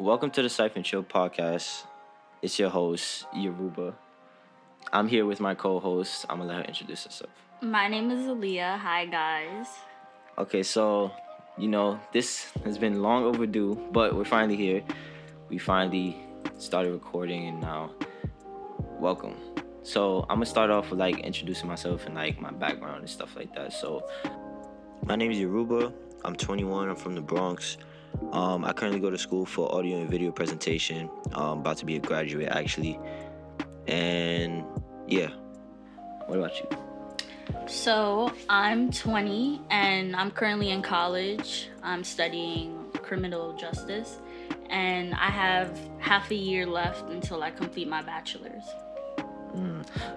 Welcome to the Cyph and Chill podcast. It's your host, Yoruba. I'm here with my co-host. I'm gonna let her introduce herself. My name is Aaliyah. Hi, guys. Okay, so you know this has been long overdue, but we're finally here. We finally started recording, and now welcome. So I'm gonna start off with like introducing myself and like my background and stuff like that. So my name is Yoruba. I'm 21. I'm from the Bronx. Um, I currently go to school for audio and video presentation. I'm about to be a graduate actually, and yeah. What about you? So, I'm 20 and I'm currently in college. I'm studying criminal justice, and I have half a year left until I complete my bachelor's.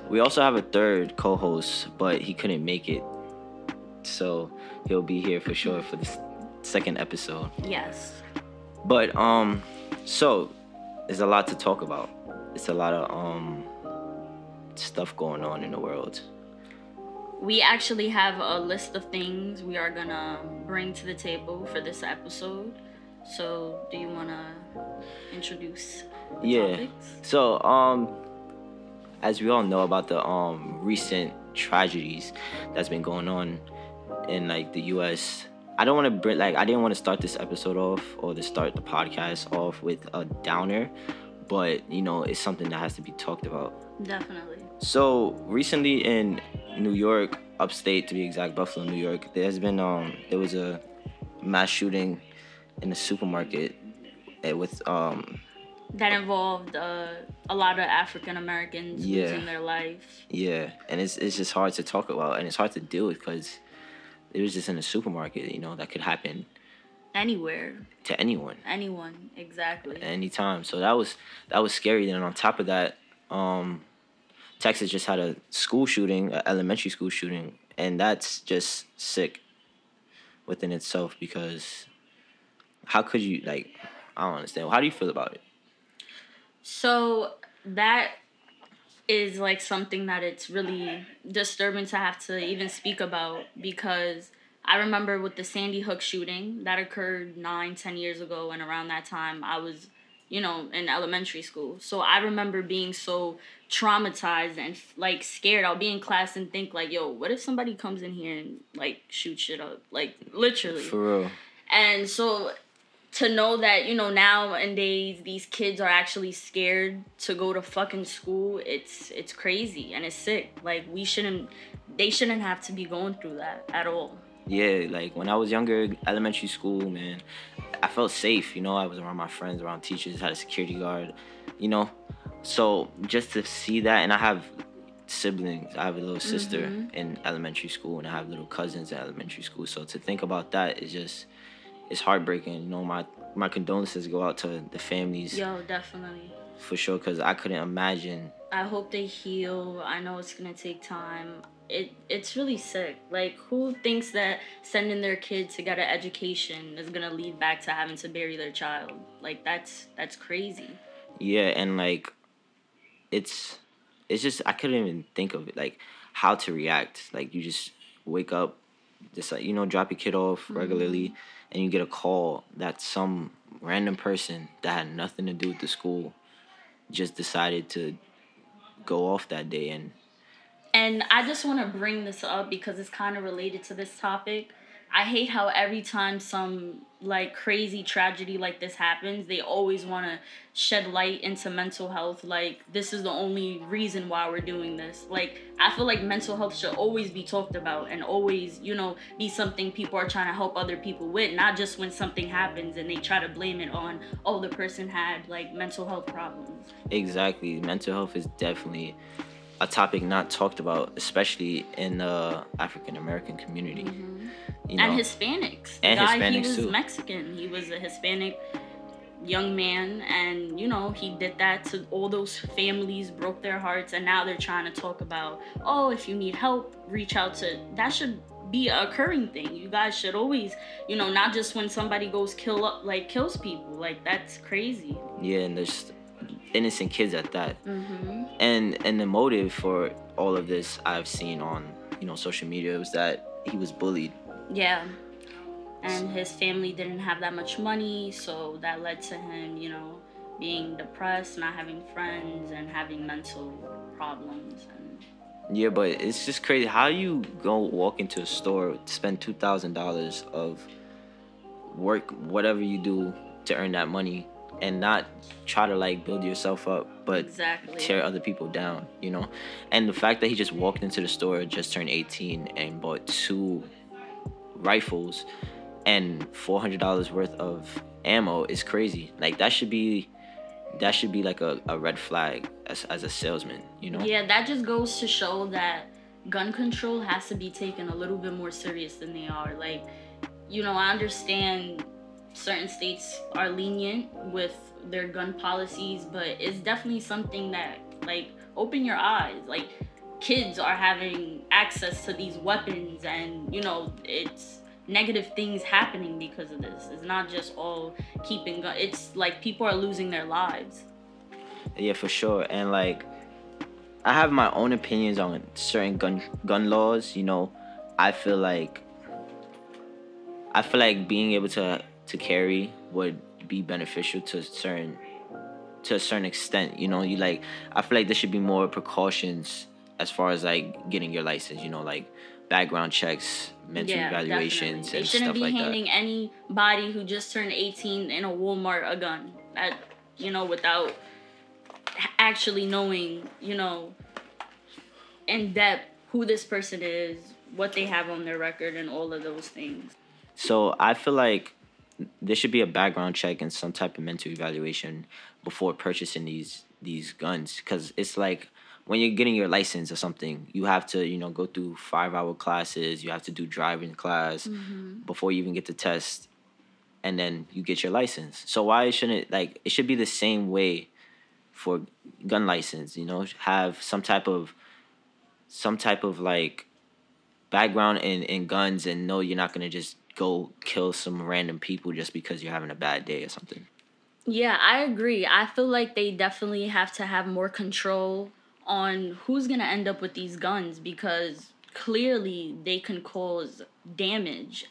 We also have a third co-host, but he couldn't make it, so he'll be here for sure for the s- second episode. Yes. But um, so there's a lot to talk about. It's a lot of um stuff going on in the world. We actually have a list of things we are gonna bring to the table for this episode. So, do you wanna introduce the Yeah. topics? So um, as we all know about the um recent tragedies that's been going on in like the U.S. I don't want to bring like I didn't want to start this episode off or to start the podcast off with a downer, but you know it's something that has to be talked about. Definitely. So recently in New York, upstate to be exact, Buffalo, New York, there's been um there was a mass shooting in a supermarket eh, with um that involved uh, a lot of African Americans Yeah. losing their life. yeah, and it's it's just hard to talk about and it's hard to deal with because it was just in a supermarket, you know, that could happen Anywhere, to anyone anyone, exactly. at any time. So that was that was scary. Then on top of that, um, Texas just had a school shooting, an elementary school shooting, and that's just sick within itself because how could you like? I don't understand. How do you feel about it? So that is like something that it's really disturbing to have to even speak about because I remember with the Sandy Hook shooting that occurred nine, ten years ago, and around that time I was, you know, in elementary school. So I remember being so traumatized and like scared. I'll be in class and think like, yo, what if somebody comes in here and like shoot shit up? Like literally. For real. And so to know that, you know, nowadays these kids are actually scared to go to fucking school, it's it's crazy and it's sick. Like we shouldn't they shouldn't have to be going through that at all. Yeah, like when I was younger, elementary school, man, I felt safe. You know, I was around my friends, around teachers, had a security guard. You know, so just to see that, and I have siblings. I have a little sister Mhm. in elementary school, and I have little cousins in elementary school. So to think about that is just, it's heartbreaking. You know, my my condolences go out to the families Yo, definitely. for sure, because I couldn't imagine. I hope they heal. I know it's gonna take time. It it's really sick. Like who thinks that sending their kid to get an education is gonna lead back to having to bury their child? Like that's that's crazy. Yeah, and like, it's it's just I couldn't even think of it like how to react. Like you just wake up, just like you know, drop your kid off mm-hmm. regularly, and you get a call that some random person that had nothing to do with the school just decided to go off that day and And I just want to bring this up because it's kind of related to this topic. I hate how every time some like crazy tragedy like this happens, they always want to shed light into mental health. Like, this is the only reason why we're doing this. Like, I feel like mental health should always be talked about and always, you know, be something people are trying to help other people with, not just when something happens and they try to blame it on, oh, the person had like mental health problems. exactly mental health is definitely a topic not talked about, especially in the African American community. Mm-hmm. You know, and Hispanics. The And guy, Hispanics, he was too. Mexican. He was a Hispanic young man, and you know he did that to all those families, broke their hearts, and now they're trying to talk about, oh, if you need help, reach out to. That should be a occurring thing. You guys should always, you know, not just when somebody goes kill up, like kills people. Like that's crazy. yeah, and there's innocent kids at that. hmm and and the motive for all of this I've seen on you know social media was that he was bullied. Yeah. and his family didn't have that much money, so that led to him, you know, being depressed, not having friends, and having mental problems. And Yeah, but it's just crazy. How you go walk into a store, spend two thousand dollars of work, whatever you do to earn that money, and not try to like build yourself up, but exactly. tear other people down, you know? And the fact that he just walked into the store, just turned 18, and bought two rifles and $400 worth of ammo is crazy. Like, that should be. That should be like a, a red flag as, as a salesman, you know? Yeah, that just goes to show that gun control has to be taken a little bit more serious than they are. Like, you know, I understand certain states are lenient with their gun policies, but it's definitely something that, like, open your eyes. Like, kids are having access to these weapons, and, you know, it's negative things happening because of this. It's not just all keeping gun. It's like people are losing their lives. Yeah, for sure. And like, I have my own opinions on certain gun gun laws. You know, I feel like I feel like being able to to carry would be beneficial to certain to a certain extent. You know, you like I feel like there should be more precautions as far as like getting your license. You know, like background checks, mental evaluations, definitely. They and shouldn't be handing anybody who just turned 18 in a Walmart a gun. That you know, without actually knowing, you know, in depth who this person is, what they have on their record, and all of those things. So I feel like there should be a background check and some type of mental evaluation before purchasing these these guns because it's like when you're getting your license or something you have to you know go through five hour classes you have to do driving class mm-hmm. before you even get the test and then you get your license so why shouldn't it like it should be the same way for gun license you know have some type of some type of like background in, in guns and know you're not gonna just go kill some random people just because you're having a bad day or something. Yeah, I agree. I feel like they definitely have to have more control on who's going to end up with these guns because clearly they can cause damage.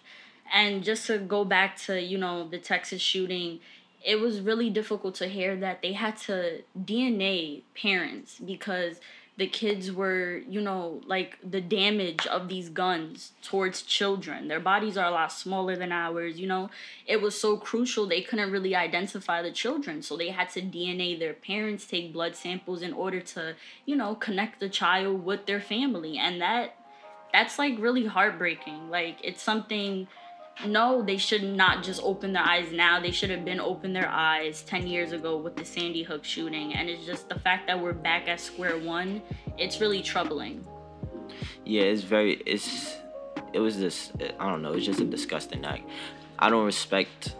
And just to go back to, you know, the Texas shooting, it was really difficult to hear that they had to DNA parents because the kids were, you know, like the damage of these guns towards children. Their bodies are a lot smaller than ours, you know. It was so crucial they couldn't really identify the children. So they had to DNA their parents, take blood samples in order to, you know, connect the child with their family. And that that's like really heartbreaking. Like it's something no, they should not just open their eyes now. They should have been open their eyes 10 years ago with the Sandy Hook shooting. And it's just the fact that we're back at square one, it's really troubling. Yeah, it's very it's it was this I don't know, it's just a disgusting act. I don't respect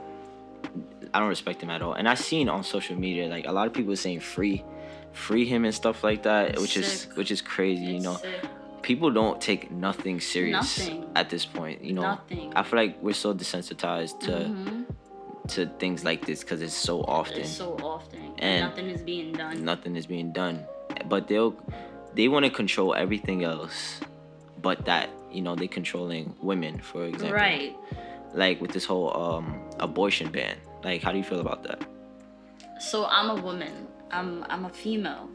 I don't respect him at all. And I seen on social media like a lot of people saying free free him and stuff like that, which is which is crazy, you know. sick. People don't take nothing serious Nothing. at this point, you know. Nothing. I feel like we're so desensitized to Mhm. to things like this because it's so often. It's so often. And nothing is being done. nothing is being done but they'll they want to control everything else but that you know they're controlling women for example Right. like with this whole um abortion ban like how do you feel about that So I'm a woman. I'm I'm a female.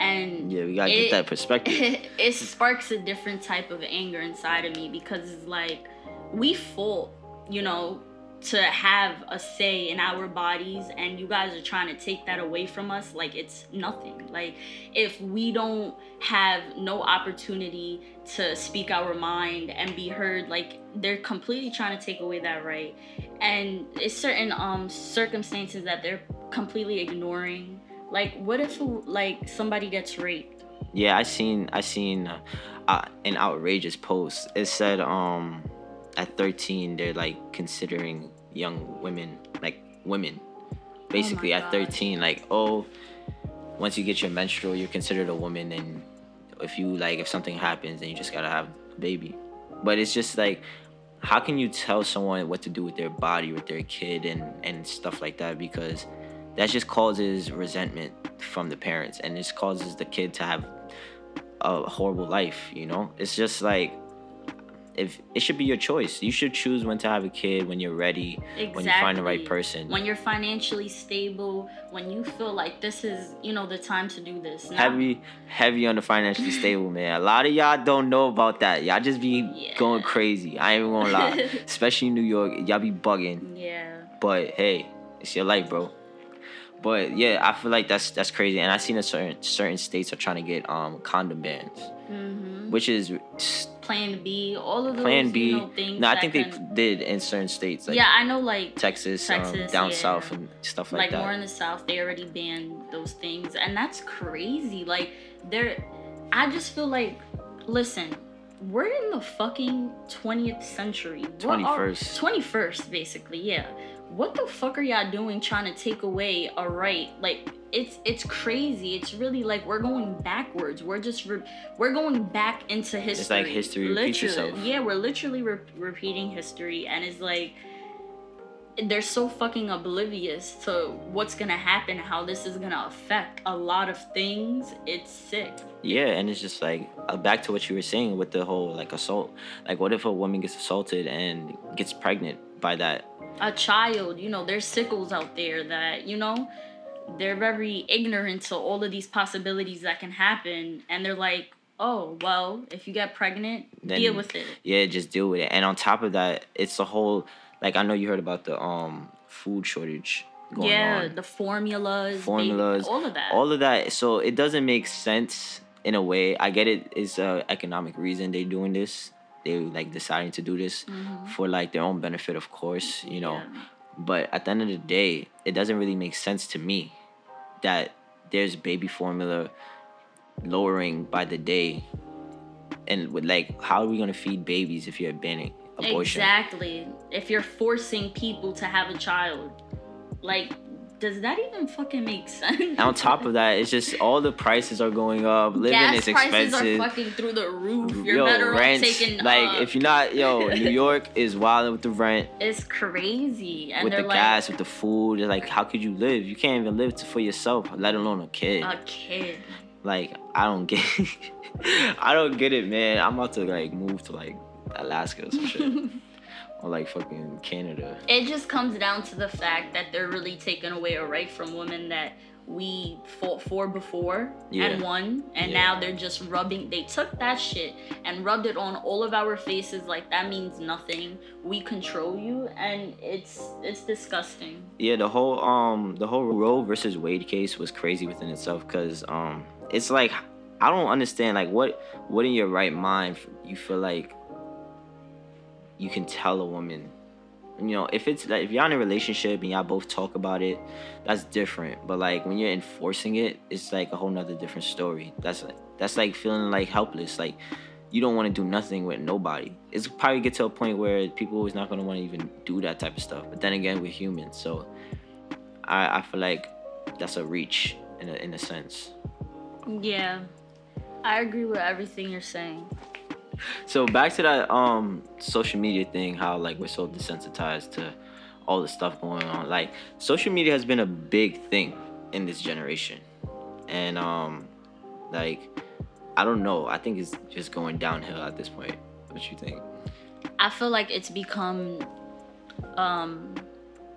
And yeah we gotta it- get that perspective. it sparks a different type of anger inside of me because it's like we fought, you know, to have a say in our bodies and you guys are trying to take that away from us like it's nothing. Like if we don't have no opportunity to speak our mind and be heard like they're completely trying to take away that right. And it's certain um circumstances that they're completely ignoring like what if like somebody gets raped? Yeah i seen i seen uh, uh, an outrageous post. It said um at 13 they're like considering young women like women. Basically at 13 like oh once you get your menstrual you're considered a woman and if you like if something happens then you just gotta have a baby. But it's just like how can you tell someone what to do with their body with their kid and and stuff like that? Because that just causes resentment from the parents and this causes the kid to have a horrible life you know it's just like if it should be your choice. You should choose when to have a kid when you're ready, exactly. when you find the right person. when you're financially stable, when you feel like this is, you know, the time to do this. Now- heavy, heavy on the financially stable, man. A lot of y'all don't know about that. Y'all just be Yeah. going crazy. I ain't even gonna lie. Especially in New York, y'all be bugging. Yeah. But hey, it's your life, bro. But yeah, I feel like that's that's crazy. And I seen a certain certain states are trying to get um condom bans, hmm which is Plan B, all of those Plan B. You know, things no, I that think can- they did in certain states, like yeah, I know, like Texas, um, Texas, down yeah. south, and stuff like, like that. Like more in the south they already banned those things and that's crazy like they're i just feel like listen we're in the fucking 20th century What are- 21st. 21st basically yeah what the fuck are y'all doing trying to take away a right like it's it's crazy it's really like we're going backwards we're just re- we're going back into history It's like history repeats itself. yeah we're literally re- repeating history and it's like they're so fucking oblivious to what's gonna happen, how this is gonna affect a lot of things. It's sick. Yeah, and it's just like uh, back to what you were saying with the whole like assault. Like, what if a woman gets assaulted and gets pregnant by that? A child, you know, there's sickles out there that, you know, they're very ignorant to all of these possibilities that can happen. And they're like, oh, well, if you get pregnant, Then- deal with it. Yeah, just deal with it. And on top of that, it's the whole like I know you heard about the um food shortage going yeah, on. the formulas, Formulas, all of that. All of that. So it doesn't make sense in a way. I get it. It's a economic reason they're doing this. They like deciding to do this Mhm. for like their own benefit, of course. You know. Yeah. But at the end of the day, it doesn't really make sense to me that there's baby formula lowering by the day. And with like, how are we gonna feed babies if you're banning abortion? Exactly. If you're forcing people to have a child, like, does that even fucking make sense? On top of that, it's just all the prices are going up. Living gas is prices expensive. are fucking through the roof. You're yo, better rent. off taking like uh, if you're not, yo, New York is wild with the rent, it's crazy, and with the like gas, with the food. It's like, how could you live? You can't even live for yourself, let alone a kid. a kid. like I don't get I don't get it, man. I'm about to like move to like Alaska or some shit. or like fucking Canada. It just comes down to the fact that they're really taking away a right from women that we fought for before Yeah. and won and Yeah. now they're just rubbing they took that shit and rubbed it on all of our faces like that means nothing we control you and it's it's disgusting Yeah, the whole um the whole Roe versus Wade case was crazy within itself because um it's like I don't understand like what what in your right mind you feel like you can tell a woman. You know if it's like if you're in a relationship and y'all both talk about it that's different. But like when you're enforcing it it's like a whole nother different story. That's like that's like feeling like helpless. Like you don't want to do nothing with nobody. It's probably get to a point where people is not going to want to even do that type of stuff. But then again we're humans so i i feel like that's a reach in a, in a sense. Yeah. I agree with everything you're saying So back to that um social media thing, how like we're so desensitized to all the stuff going on. Like social media has been a big thing in this generation. And um like I don't know. I think it's just going downhill at this point. What you think? I feel like it's become um,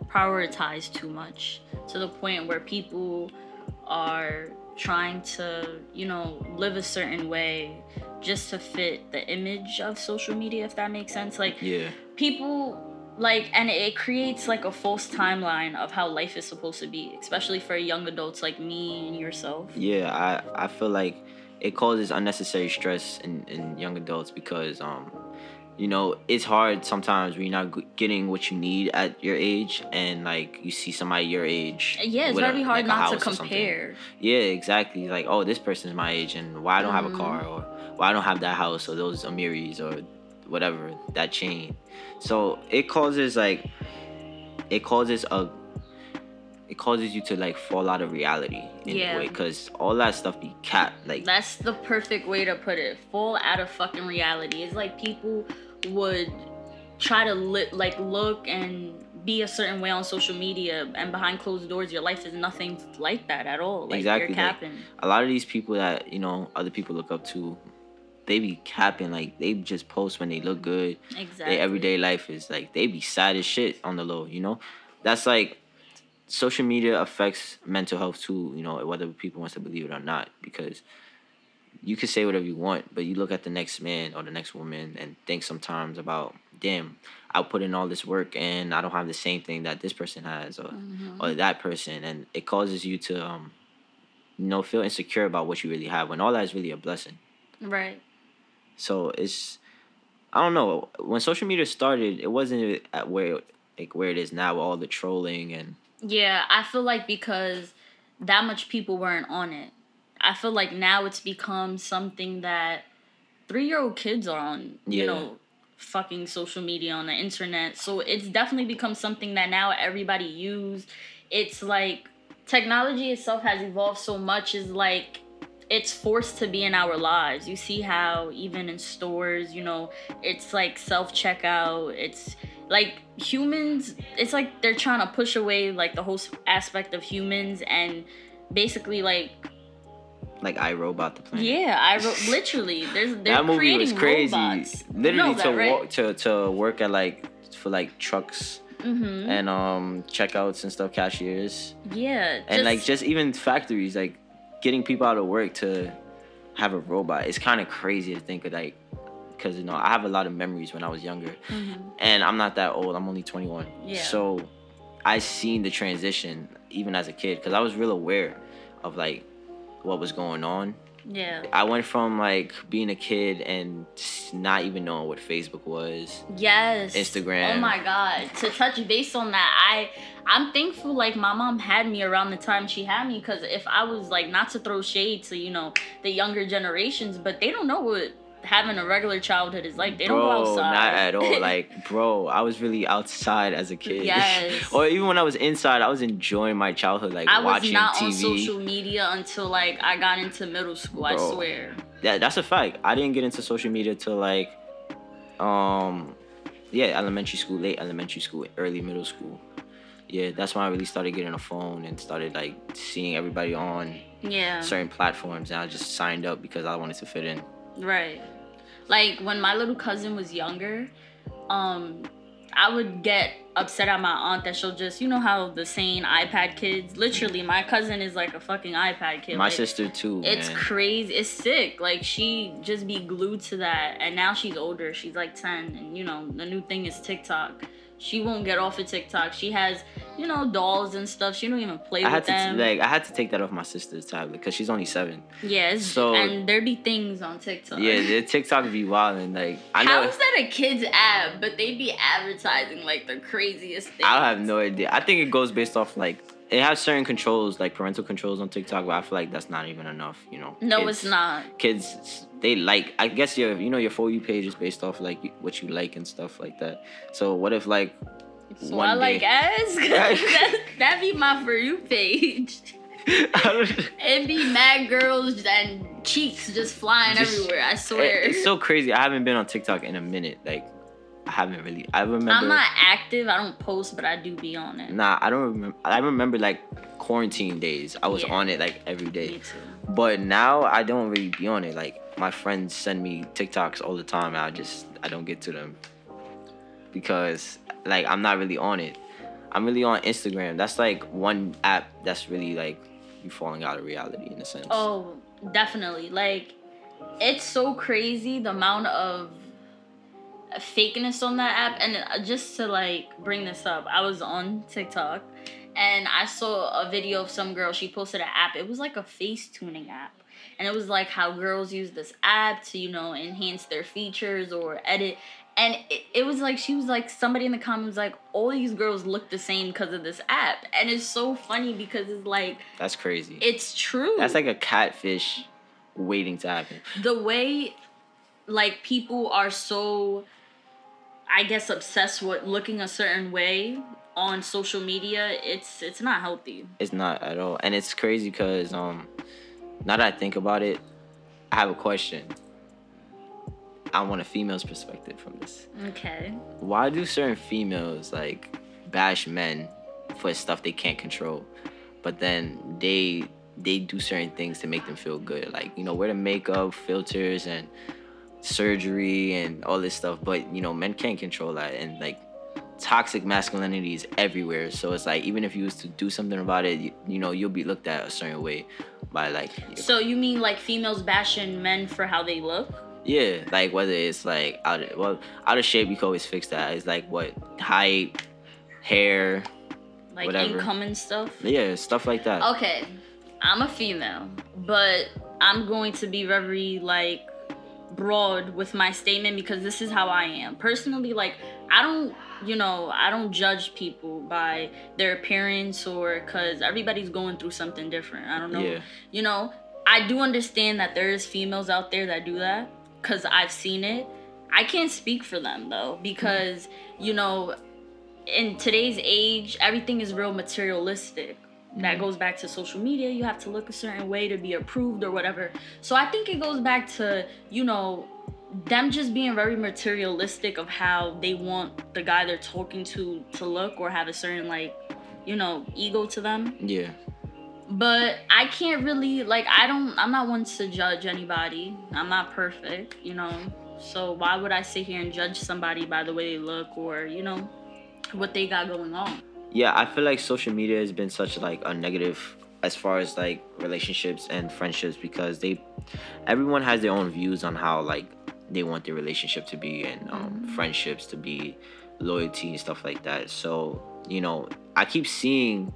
prioritized too much to the point where people are trying to, you know, live a certain way just to fit the image of social media, if that makes sense. Like, Yeah. people like and it creates like a false timeline of how life is supposed to be especially for young adults like me and yourself Yeah, I I feel like it causes unnecessary stress in, in young adults because um you know it's hard sometimes when you're not getting what you need at your age and like you see somebody your age uh, yeah it's a- very hard like not to house or something. compare yeah exactly like oh this person's my age and why i don't have a car mm-hmm. or why i don't have that house or those amiris or whatever that chain so it causes like it causes a it causes you to like fall out of reality in Yeah. a way because all that stuff be cap like That's the perfect way to put it. Fall out of fucking reality. It's like people would try to li- like look and be a certain way on social media, and behind closed doors, your life is nothing like that at all. Like Exactly, you're like- a lot of these people that you know other people look up to they be capping like they just post when they look good. Exactly. Their everyday life is like they be sad as shit on the low. You know, that's like social media affects mental health too. You know, whether people wants to believe it or not, because you can say whatever you want, but you look at the next man or the next woman and think sometimes about, damn, I put in all this work and I don't have the same thing that this person has or Mhm. or that person, and it causes you to um, you know, feel insecure about what you really have when all that is really a blessing. Right. So it's, I don't know. When social media started, it wasn't at where like where it is now with all the trolling and Yeah, I feel like because that much people weren't on it. I feel like now it's become something that three year old kids are on, you know, fucking social media on the internet. So it's definitely become something that now everybody use. It's like technology itself has evolved so much is like it's forced to be in our lives. You see how even in stores, you know, it's like self checkout. It's like humans. It's like they're trying to push away like the whole aspect of humans and basically like like I Robot the Planet. yeah, I wrote literally. There's they're that movie was crazy. robots. Literally know to that, right? walk to to work at like for like trucks Mm-hmm. and um checkouts and stuff, cashiers. Yeah, and like just even factories like getting people out of work to have a robot it's kind of crazy to think of like because you know i have a lot of memories when i was younger Mhm. and i'm not that old i'm only 21 Yeah. so i seen the transition even as a kid because i was real aware of like what was going on yeah, i went from like being a kid and not even knowing what facebook was yes, Instagram. Oh my god! To touch base on that, I I'm thankful like my mom had me around the time she had me because if I was like not to throw shade to you know the younger generations, but they don't know what having a regular childhood is like. They don't bro, go outside. not at all. Like, bro, I was really outside as a kid. Yes. or even when I was inside, I was enjoying my childhood, like I was watching not TV. on social media until like I got into middle school. I swear. Yeah, that's a fact. I didn't get into social media till like, um, yeah, elementary school, late elementary school, early middle school. Yeah, that's when I really started getting a phone and started like seeing everybody on Yeah. certain platforms, and I just signed up because I wanted to fit in. Right. Like when my little cousin was younger, um, I would get upset at my aunt that she'll just, you know how the saying iPad kids. Literally, my cousin is like a fucking iPad kid. My like, sister too. It's man. crazy. It's sick. Like she just be glued to that, and now she's older. She's like ten, and you know the new thing is TikTok. She won't get off of TikTok. She has, you know, dolls and stuff. She don't even play I with had to them. like I had to take that off my sister's tablet because she's only seven. yeah, so- and there be things on TikTok. Yeah, the TikTok be wild and like I know is that a kid's app? But they be advertising like the craziest things. I have no idea. I think it goes based off like it has certain controls like parental controls on TikTok, but I feel like that's not even enough. You know. No, Kids- it's not. Kids, they like. I guess your you know your for you page is based off like what you like and stuff like that. So what if like So one I like day- ass. that, that be my for you page. I don't- be mad girls and cheeks just flying Just- everywhere. I swear. It- it's so crazy. I haven't been on TikTok in a minute. Like haven't really. I remember. I'm not active. I don't post, but I do be on it. Nah, I don't remember. I remember like quarantine days. I was Yeah. on it like every day. Me too. But now I don't really be on it. Like my friends send me TikToks all the time. And I just I don't get to them because like I'm not really on it. I'm really on Instagram. That's like one app that's really like you falling out of reality in a sense. Oh, definitely. Like, it's so crazy the amount of fakeness on that app. And uh, just to like bring this up, I was on TikTok and I saw a video of some girl. She posted an app. It was like a face tuning app. And it was like how girls use this app to, you know, enhance their features or edit. And it, it was like, she was like, somebody in the comments like, all these girls look the same because of this app. And it's so funny because it's like, That's crazy. it's true that's like a catfish waiting to happen. the way like people are so i guess obsessed with looking a certain way on social media it's it's not healthy It's not at all. And it's crazy because um now that I think about it, I have a question. I want a female's perspective from this. okay why do certain females like bash men for stuff they can't control but then they they do certain things to make them feel good like you know wear the makeup filters and surgery and all this stuff, but you know, men can't control that, and like toxic masculinity is everywhere. So it's like even if you was to do something about it, you, you know, you'll be looked at a certain way by like. So you mean like females bashing men for how they look? Yeah, like whether it's like out of well out of shape, you can always fix that. It's like what height, hair, Like Whatever. income and stuff? yeah, stuff like that. Okay, I'm a female, but I'm going to be very like broad with my statement because this is how I am. Personally, like I don't, you know, I don't judge people by their appearance or cuz everybody's going through something different. I don't know. Yeah. You know, I do understand that there is females out there that do that cuz I've seen it. I can't speak for them though because, you know, in today's age, everything is real materialistic. That mm-hmm. goes back to social media. You have to look a certain way to be approved or whatever. So I think it goes back to, you know, them just being very materialistic of how they want the guy they're talking to to look or have a certain like, you know, ego to them. Yeah. But I can't really like I don't I'm not one to judge anybody. I'm not perfect, you know. So why would I sit here and judge somebody by the way they look or, you know, what they got going on? Yeah i feel like social media has been such like a negative as far as like relationships and friendships because they everyone has their own views on how like they want their relationship to be and um, friendships to be loyalty and stuff like that. So you know i keep seeing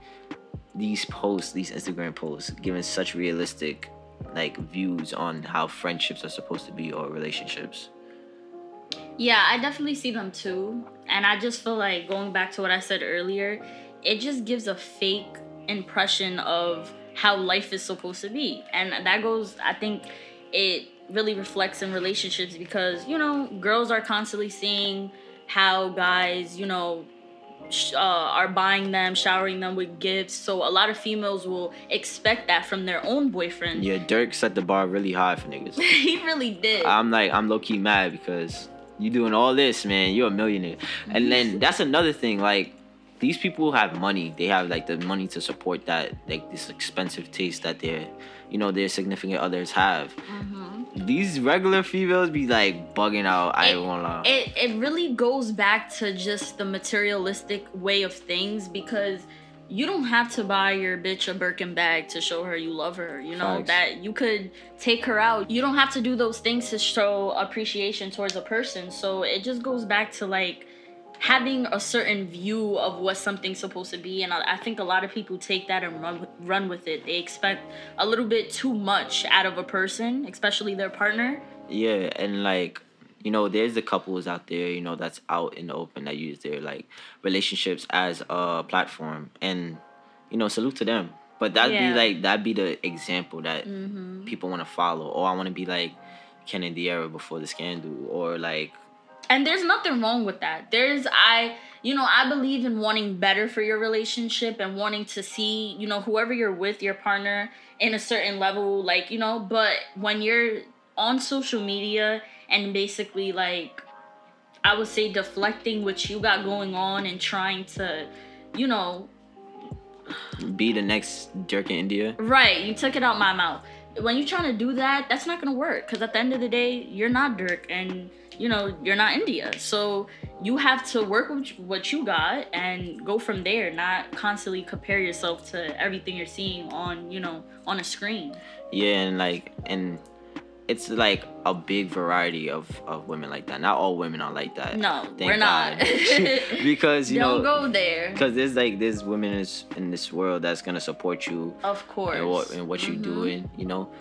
these posts these instagram posts giving such realistic like views on how friendships are supposed to be or relationships Yeah, I definitely see them too. And I just feel like going back to what I said earlier, it just gives a fake impression of how life is supposed to be. And that goes, I think it really reflects in relationships because, you know, girls are constantly seeing how guys, you know, uh, are buying them, showering them with gifts. So a lot of females will expect that from their own boyfriend. yeah Durk set the bar really high for niggas he really did. I'm like I'm low key mad because you doing all this, man. You're a millionaire, and then that's another thing. Like these people have money. They have like the money to support that like this expensive taste that their you know their significant others have. Mm-hmm. These regular females be like bugging out. I It- won't lie. it it really goes back to just the materialistic way of things because you don't have to buy your bitch a Birkin bag to show her you love her. You know that you could take her out. You don't have to do those things to show appreciation towards a person. So it just goes back to like having a certain view of what something's supposed to be and I, I think a lot of people take that and run run with it they expect a little bit too much out of a person especially their partner Yeah, and like you know, there's the couples out there, you know, that's out in the open that use their like relationships as a platform, and you know, salute to them. But that'd Yeah. be like that'd be the example that Mm-hmm. people want to follow. Or I want to be like Ken and Diera before the scandal, or like And there's nothing wrong with that. There's I you know, I believe in wanting better for your relationship and wanting to see, you know, whoever you're with, your partner in a certain level, like, you know, but when you're on social media and basically like I would say deflecting what you got going on and trying to, you know, be the next Durk and India. Right, you took it out my mouth. When you're trying to do that, that's not gonna work. Cause at the end of the day, you're not Durk, and you know you're not India. So you have to work with what you got and go from there. Not constantly compare yourself to everything you're seeing on you know on a screen. Yeah, and like and it's like a big variety of of women like that. Not all women are like that. No, we're not. Because you Don't know go there. because there's like there's women in this, in this world that's gonna support you Of course. and what and what you Mhm. doing, you know.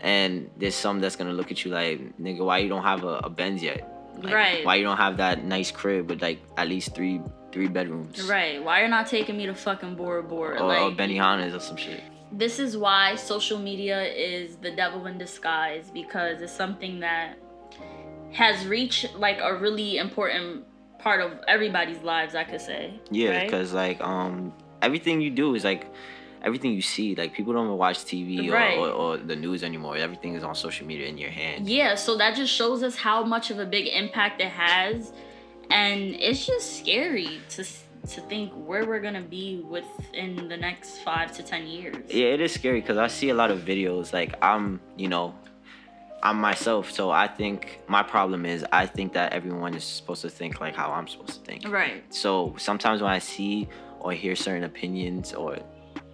And there's some that's gonna look at you like, nigga, why you don't have a, a Benz yet? Like, Right. Why you don't have that nice crib with like at least three three bedrooms? Right. Why you're not taking me to fucking Bora Bora? Or, or like, Benihana's or some shit. This is why social media is the devil in disguise because it's something that has reached like a really important part of everybody's lives i could say Yeah, right? because like um everything you do is like everything you see. Like people don't even watch TV or, Right. or, or the news anymore. Everything is on social media in your hand. yeah so that just shows us how much of a big impact it has and it's just scary to to think where we're gonna be within the next five to ten years Yeah, it is scary because I see a lot of videos. Like I'm, you know, I'm myself, so I think my problem is I think that everyone is supposed to think like how I'm supposed to think. Right. So sometimes when I see or hear certain opinions or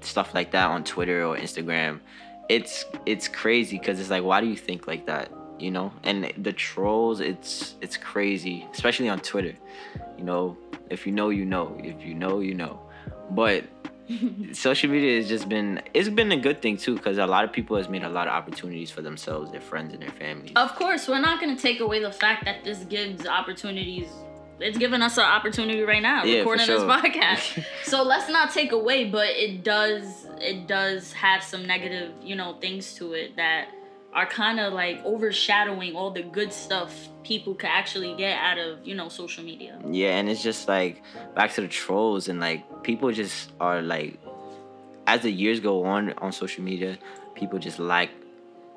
stuff like that on Twitter or Instagram, it's it's crazy because it's like, why do you think like that? You know, and the trolls, it's it's crazy, especially on Twitter. You know, if you know, you know. If you know, you know. But social media has just been it's been a good thing too because a lot of people has made a lot of opportunities for themselves their friends and their families Of course, we're not going to take away the fact that this gives opportunities. It's giving us an opportunity right now, Yeah, recording sure. this podcast. so let's not take away, but it does it does have some negative, you know, things to it that are kind of like overshadowing all the good stuff people could actually get out of, you know, social media. yeah and it's just like back to the trolls and like people just are like as the years go on on social media people just lack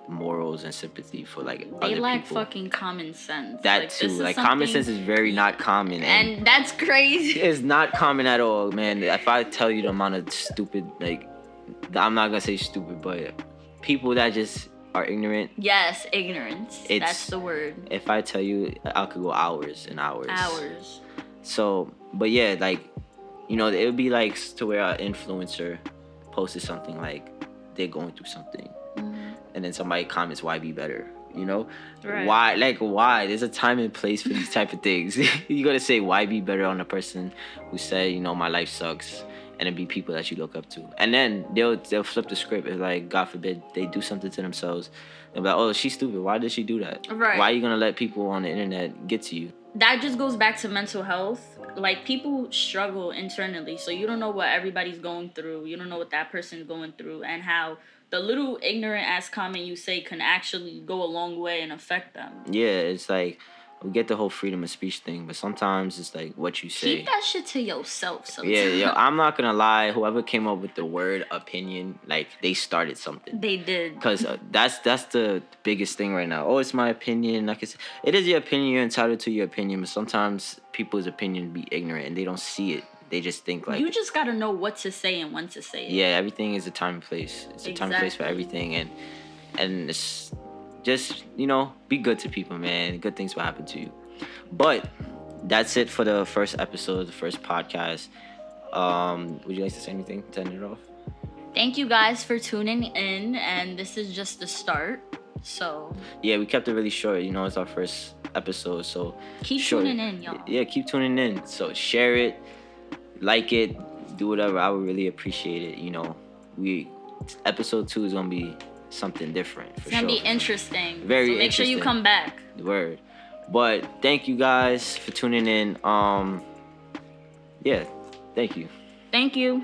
morals and sympathy for like They lack people fucking common sense. that Like, too like common sense is very not common and, and that's crazy. it's not common at all man if i tell you the amount of stupid like i'm not gonna say stupid but people that just are ignorant Yes, ignorance. It's- that's the word. if i tell you i could go hours and hours Hours. So, but yeah, like, you know, it would be like to where an influencer posted something like they're going through something, mm-hmm. and then somebody comments, "Why be better?" You know, Right. why? Like, why? There's a time and place for these type of things. you gotta say, "Why be better?" on a person who said, "You know, my life sucks." And it'd be people that you look up to, and then they'll they'll flip the script. It's like God forbid they do something to themselves. They'll be like, "Oh, she's stupid. Why did she do that? Right. Why are you gonna let people on the internet get to you?" that just goes back to mental health. Like people struggle internally, so you don't know what everybody's going through. You don't know what that person's going through, and how the little ignorant ass comment you say can actually go a long way and affect them. yeah, it's like we get the whole freedom of speech thing, but sometimes it's like what you say. Keep that shit to yourself. Sometimes. yeah, yo, I'm not gonna lie. Whoever came up with the word opinion, like they started something. they did. Cause uh, that's that's the biggest thing right now. Oh, it's my opinion. Like it's, it is your opinion. You're entitled to your opinion, but sometimes people's opinion be ignorant and they don't see it. They just think like you just gotta know what to say and when to say it. yeah, everything is a time and place. It's a time and place for everything, and and it's just you know be good to people, man. Good things will happen to you. But that's it for the first episode, the first podcast. Um, would you like to say anything to end it off? Thank you guys for tuning in, and this is just the start. So Yeah, we kept it really short. You know, it's our first episode, so keep Sure. tuning in, y'all. yeah, keep tuning in. So share it, like it, do whatever. I would really appreciate it. You know, we episode two is gonna be something different for It's gonna sure. be interesting. Very so make sure you come back. word. But thank you guys for tuning in. Um, yeah, thank you. Thank you.